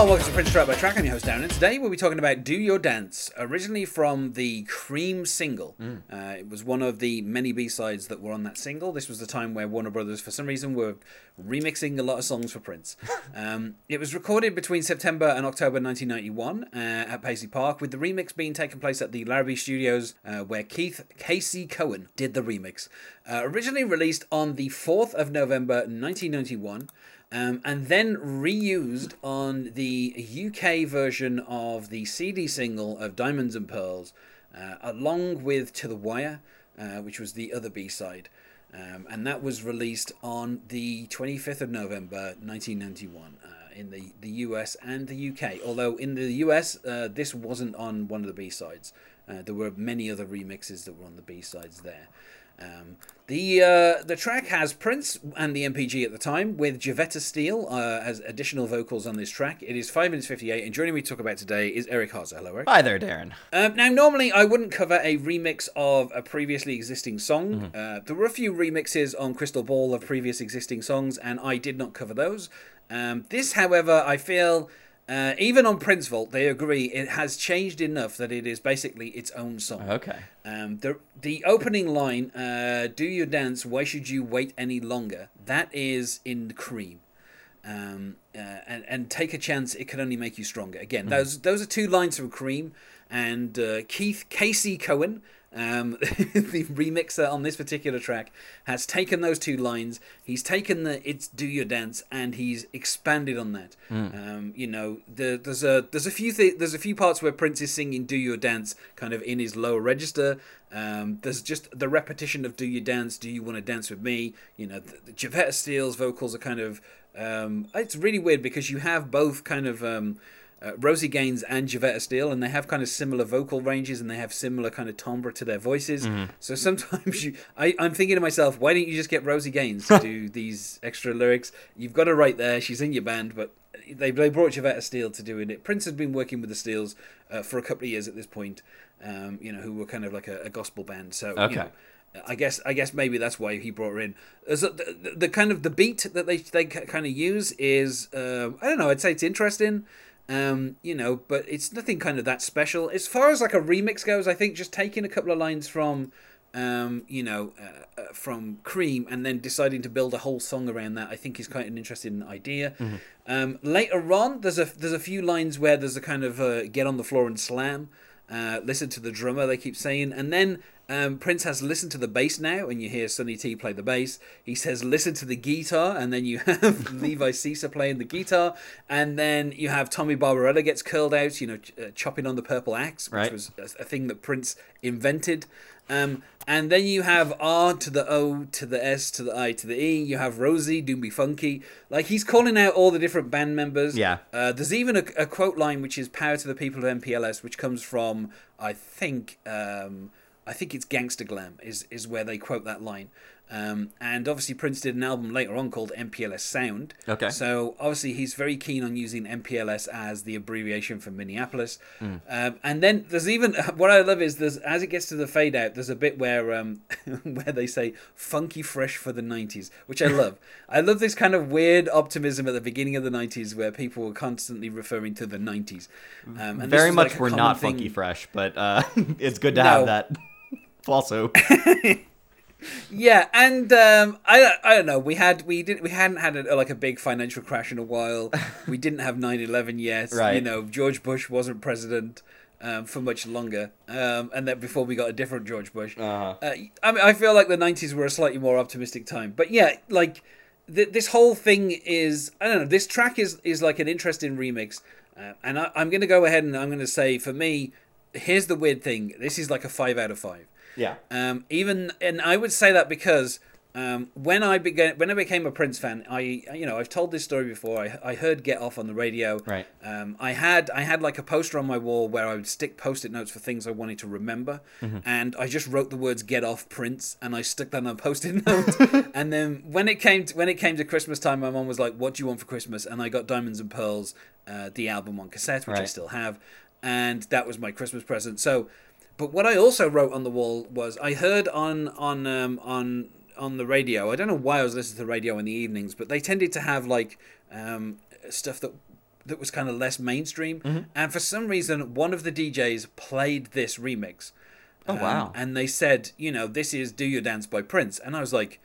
Hello, welcome to Prince Track by Track. I'm your host Darren, and today we'll be talking about "Do Your Dance," originally from the Cream single. Uh, it was one of the many B-sides that were on that single. This was the time where Warner Brothers, for some reason, were remixing a lot of songs for Prince. um, it was recorded between September and October 1991 uh, at Paisley Park, with the remix being taken place at the Larrabee Studios, uh, where Keith Casey Cohen did the remix. Uh, originally released on the 4th of November 1991 um, and then reused on the UK version of the CD single of Diamonds and Pearls, uh, along with To the Wire, uh, which was the other B side. Um, and that was released on the 25th of November 1991 uh, in the, the US and the UK. Although in the US, uh, this wasn't on one of the B sides. Uh, there were many other remixes that were on the B sides there. Um, the uh, the track has Prince and the NPG at the time with Jevetta Steele uh, as additional vocals on this track. It is five minutes fifty eight, and joining me to talk about today is Eric Haza. Hello, Eric. Hi there, Darren. Um, now, normally I wouldn't cover a remix of a previously existing song. Uh, there were a few remixes on Crystal Ball of previous existing songs, and I did not cover those. Um, this, however, I feel. Uh, even on Prince Vault, they agree it has changed enough that it is basically its own song. Okay. Um, the the opening line, uh, "Do your dance? Why should you wait any longer?" That is in the Cream, um, uh, and and take a chance. It can only make you stronger. Again, those those are two lines from Cream, and uh, Keith Casey Cohen. Um, the remixer on this particular track has taken those two lines. He's taken the "It's Do Your Dance" and he's expanded on that. Um, you know, the, there's a there's a few th- there's a few parts where Prince is singing "Do Your Dance" kind of in his lower register. Um, there's just the repetition of "Do You Dance? Do You Want to Dance with Me?" You know, the, the Jevetta Steele's vocals are kind of um, it's really weird because you have both kind of um, uh, Rosie Gaines and Jevetta Steele, and they have kind of similar vocal ranges and they have similar kind of timbre to their voices. So sometimes you, I, I'm thinking to myself, why don't you just get Rosie Gaines to do these extra lyrics? You've got her right there; she's in your band, but they they brought Jevetta Steele to doing it. Prince has been working with the Steels uh, for a couple of years at this point. Um, you know, who were kind of like a, a gospel band. So you Okay. know, I guess I guess maybe that's why he brought her in. A, the, the kind of the beat that they they kind of use is uh, I don't know. I'd say it's interesting, um, you know, but it's nothing kind of that special. As far as like a remix goes, I think just taking a couple of lines from um, you know uh, uh, from Cream and then deciding to build a whole song around that, I think is quite an interesting idea. Um, later on, there's a there's a few lines where there's a kind of uh, get on the floor and slam. Uh, listen to the drummer, they keep saying. And then um, Prince has listened to the bass now, and you hear Sonny T play the bass. He says listen to the guitar, and then you have Levi Seacer playing the guitar. And then you have Tommy Barbarella gets curled out, you know, ch- uh, chopping on the purple axe, which Right. was a, a thing that Prince invented. Um, and then you have R to the O to the S to the I to the E. You have Rosie, Doomby Funky. Like he's calling out all the different band members. Yeah. Uh, there's even a, a quote line which is "Power to the people of MPLS," which comes from I think um, I think it's Gangster Glam is is where they quote that line. Um, and obviously Prince did an album later on called MPLSound. Okay. So obviously he's very keen on using MPLS as the abbreviation for Minneapolis. Um, and then there's even what I love is there's as it gets to the fade out, there's a bit where um, where they say "funky fresh for the '90s," which I love. I love this kind of weird optimism at the beginning of the '90s where people were constantly referring to the '90s. Um, and Very much like we're not thing- funky fresh, but uh, it's good to No. have that. Also, Yeah, and um, I I don't know. We had we didn't we hadn't had a, like a big financial crash in a while. We didn't have 9-11 yet. You know, George Bush wasn't president um, for much longer, um, and then before we got a different George Bush. Uh-huh. Uh, I mean, I feel like the nineties were a slightly more optimistic time. But yeah, like th- this whole thing is I don't know. This track is is like an interesting remix, uh, and I, I'm going to go ahead and I'm going to say for me, here's the weird thing. This is like a five out of five. yeah. Um, even and I would say that because um, when I began when I became a Prince fan, I you know I've told this story before. I, I heard Get Off on the radio. Right. Um, I had I had like a poster on my wall where I would stick post-it notes for things I wanted to remember, and I just wrote the words "Get Off Prince" and I stuck that on a post-it note. and then when it came to, when it came to Christmas time, my mom was like, "What do you want for Christmas?" And I got Diamonds and Pearls, uh, the album on cassette, which I still have, and that was my Christmas present. So. But what I also wrote on the wall was I heard on on um, on on the radio. I don't know why I was listening to the radio in the evenings, but they tended to have like um, stuff that that was kind of less mainstream. Mm-hmm. And for some reason, one of the DJs played this remix. Oh, Um, wow. And they said, you know, this is "Do Your Dance" by Prince, and I was like,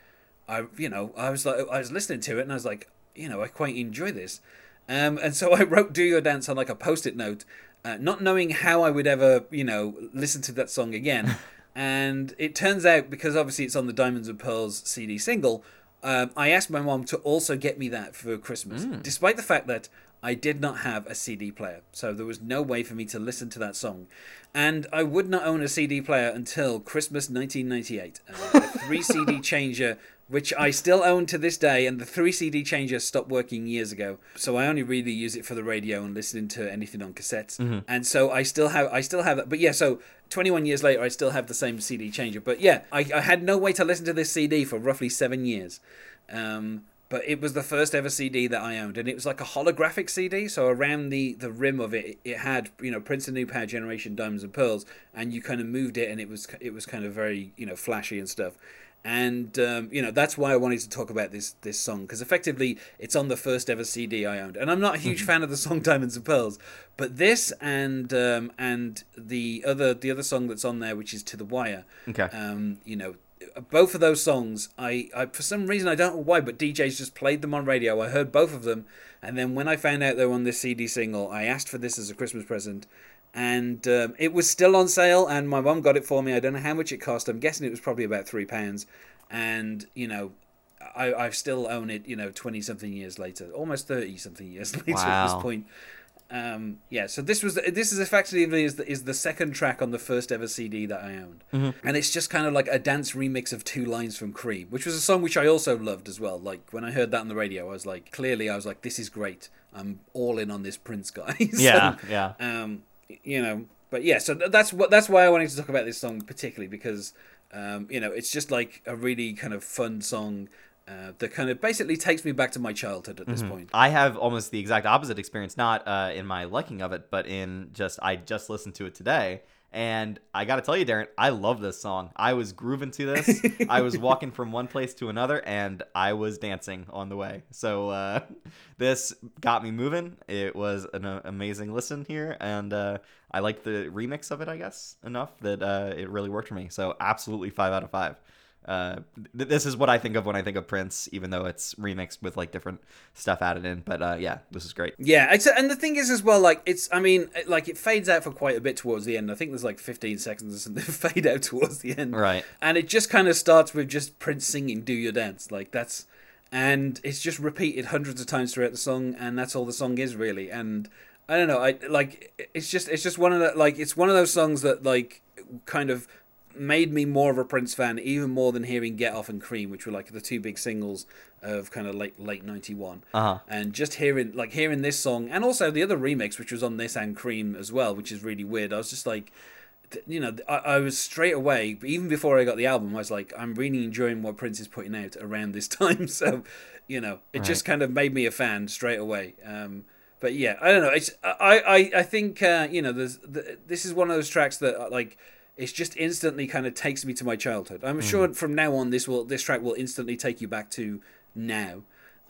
I, you know, I was like, I was listening to it, and I was like, you know, I quite enjoy this. Um, and so I wrote "Do Your Dance" on like a post-it note, uh, not knowing how I would ever, you know, listen to that song again. and it turns out because obviously it's on the Diamonds and Pearls CD single, um, I asked my mom to also get me that for Christmas, despite the fact that I did not have a CD player, so there was no way for me to listen to that song. And I would not own a CD player until Christmas 1998. Uh, a three CD changer, which I still own to this day, and the three CD changer stopped working years ago. So I only really use it for the radio and listening to anything on cassettes. And so I still have, I still have that. But yeah, so 21 years later, I still have the same CD changer. But yeah, I, I had no way to listen to this CD for roughly seven years. Um, but it was the first ever CD that I owned, and it was like a holographic CD. So around the the rim of it, it had you know Prince and New Power Generation, Diamonds and Pearls, and you kind of moved it, and it was it was kind of very you know flashy and stuff. And um, you know that's why I wanted to talk about this this song because effectively it's on the first ever CD I owned, and I'm not a huge fan of the song Diamonds and Pearls, but this and um, and the other the other song that's on there, which is To the Wire, Okay. um, you know, both of those songs, I, I for some reason I don't know why, but DJs just played them on radio. I heard both of them, and then when I found out they were on this CD single, I asked for this as a Christmas present, and um, it was still on sale, and my mum got it for me. I don't know how much it cost. I'm guessing it was probably about three pounds, and you know. I, I still own it, you know, twenty something years later, almost thirty something years later at this point. Um, yeah, so this was this is effectively is the, is the second track on the first ever CD that I owned, and it's just kind of like a dance remix of two lines from Cream, which was a song which I also loved as well. Like when I heard that on the radio, I was like, clearly, I was like, this is great. I'm all in on this Prince guy. So, Yeah, yeah. Um, you know, but yeah, so that's what that's why I wanted to talk about this song particularly because um, you know it's just like a really kind of fun song. Uh, that kind of basically takes me back to my childhood at this point. I have almost the exact opposite experience, not uh, in my liking of it, but in just I just listened to it today. And I got to tell you, Darren, I love this song. I was grooving to this. I was walking from one place to another, and I was dancing on the way. So uh, this got me moving. It was an amazing listen here, and uh, I liked the remix of it. I guess enough that uh, it really worked for me. So absolutely five out of five. Uh, th- this is what I think of when I think of Prince, even though it's remixed with like different stuff added in. But uh, yeah, this is great. Yeah, it's, and the thing is as well, like it's, I mean, it- like it fades out for quite a bit towards the end. I think there's like 15 seconds or something fade out towards the end, Right. And it just kind of starts with just Prince singing "Do Your Dance," like that's, and it's just repeated hundreds of times throughout the song, and that's all the song is really. And I don't know, I like it's just it's just one of the like it's one of those songs that like kind of made me more of a Prince fan, even more than hearing "Get Off" and "Cream," which were like the two big singles of kind of late late '91 Uh-huh. and just hearing like hearing this song and also the other remix which was on this and cream as well which is really weird. I was just like you know I, I was straight away even before i got the album i was like i'm really enjoying what prince is putting out around this time. So you know it just kind of made me a fan straight away. Um but yeah i don't know. It's i i, I think uh, you know there's the, this is one of those tracks that uh, like it's just instantly kind of takes me to my childhood i'm sure from now on this will this track will instantly take you back to now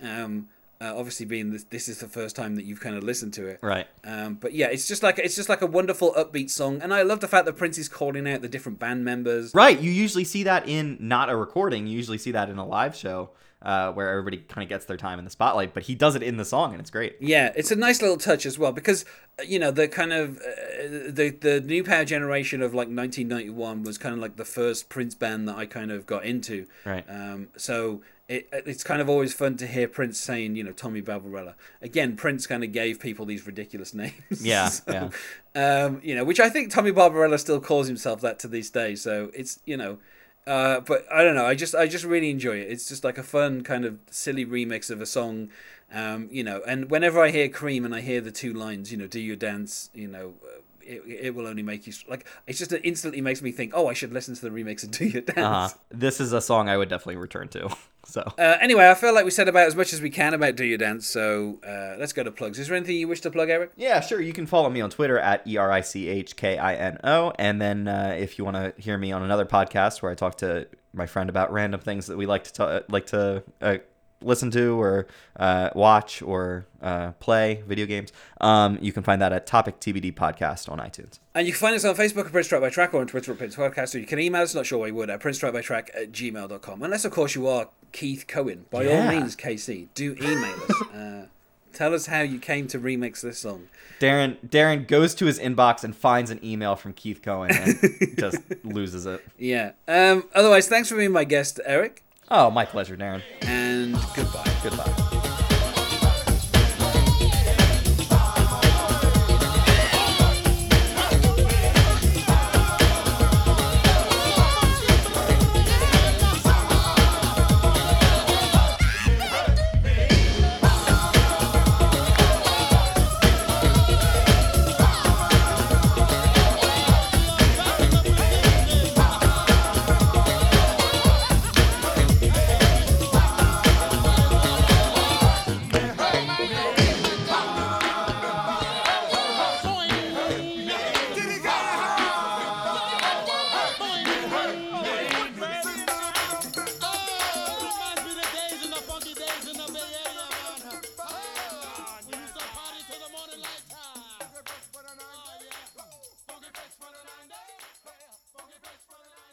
um uh, obviously being this, this is the first time that you've kind of listened to it Right. um, but yeah, it's just like it's just like a wonderful upbeat song, and I love the fact that Prince is calling out the different band members. Right. You usually see that in not a recording. You usually see that in a live show uh, where everybody kind of gets their time in the spotlight. But he does it in the song, and it's great. Yeah, it's a nice little touch as well because uh, you know the kind of uh, the the new power generation of like 1991 was kind of like the first Prince band that I kind of got into. Right. Um, so it, it's kind of always fun to hear Prince saying, you know, Tommy Barbarella. Again, Prince kind of gave people these ridiculous names. Yeah, So, Um, you know, which I think Tommy Barbarella still calls himself that to this day. So it's you know, uh, but I don't know. I just I just really enjoy it. It's just like a fun kind of silly remix of a song. Um, you know, and whenever I hear Cream and I hear the two lines, you know, do your dance, you know, it, it will only make you like. It's just it instantly makes me think, oh, I should listen to the remix and do your dance. Uh-huh. This is a song I would definitely return to. So Uh, anyway, I feel like we said about as much as we can about Do Your Dance, so uh, let's go to plugs. Is there anything you wish to plug, Eric? yeah, sure. You can follow me on Twitter at e r i c h k i n o, and then uh, if you want to hear me on another podcast where I talk to my friend about random things that we like to ta- like to uh, listen to or uh, watch or uh, play video games, um, you can find that at Topic TBD Podcast on iTunes. And you can find us on Facebook at Prince Track by Track or on Twitter at Prince Podcast, or you can email us, not sure why you would, at Prince Track by Track at gmail.com. Unless, of course, you are Keith Cohen. By Yeah. all means, KC, do email us. Uh, tell us how you came to remix this song. Darren Darren goes to his inbox and finds an email from Keith Cohen and just loses it. Yeah. Um, otherwise, thanks for being my guest, Eric, Oh, my pleasure, Darren. And goodbye. Goodbye.